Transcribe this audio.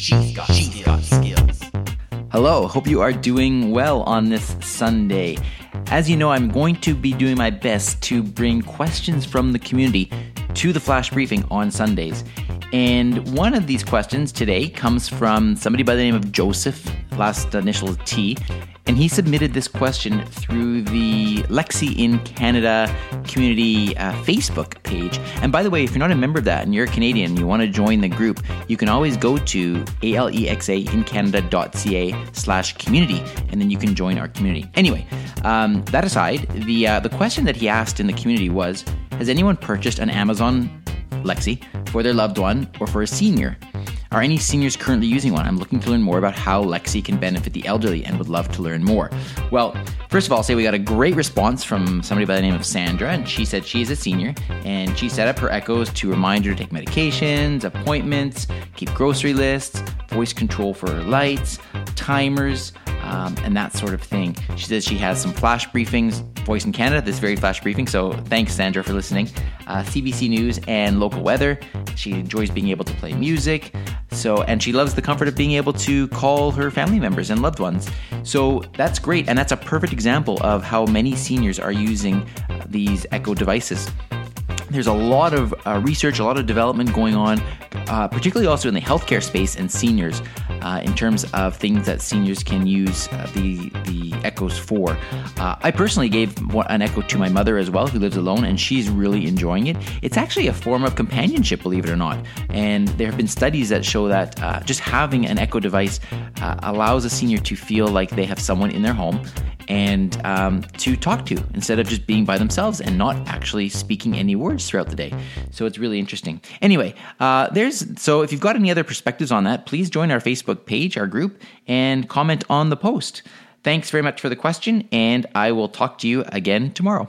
She's got, got skills. Hello, hope you are doing well on this Sunday. As you know, I'm going to be doing my best to bring questions from the community to the flash briefing on Sundays. And one of these questions today comes from somebody by the name of Joseph, last initial T, and he submitted this question through the Alexa in Canada community uh, Facebook page. And by the way, if you're not a member of that and you're a Canadian you want to join the group, you can always go to alexaincanada.ca slash community and then you can join our community. Anyway, um, that aside, the, uh, the question that he asked in the community was, has anyone purchased an Amazon Alexa for their loved one or for a senior? Are any seniors currently using one? I'm looking to learn more about how Alexa can benefit the elderly and would love to learn more. Well, first of all, I'll say we got a great response from somebody by the name of Sandra, and she said she is a senior and she set up her echoes to remind her to take medications, appointments, keep grocery lists, voice control for her lights, timers, um, and that sort of thing. She says she has some flash briefings, Voice in Canada, this very flash briefing. So thanks, Sandra, for listening. Uh, CBC News and local weather. She enjoys being able to play music. So, and she loves the comfort of being able to call her family members and loved ones. So that's great, and that's a perfect example of how many seniors are using these Echo devices there's a lot of uh, research, a lot of development going on, uh, particularly also in the healthcare space and seniors, uh, in terms of things that seniors can use uh, the the echoes for. Uh, I personally gave an echo to my mother as well, who lives alone, and she's really enjoying it. It's actually a form of companionship, believe it or not. And there have been studies that show that uh, just having an echo device allows a senior to feel like they have someone in their home and um, to talk to instead of just being by themselves and not actually speaking any words throughout the day. So it's really interesting. Anyway, uh, there's so if you've got any other perspectives on that, please join our Facebook page, our group, and comment on the post. Thanks very much for the question, and I will talk to you again tomorrow.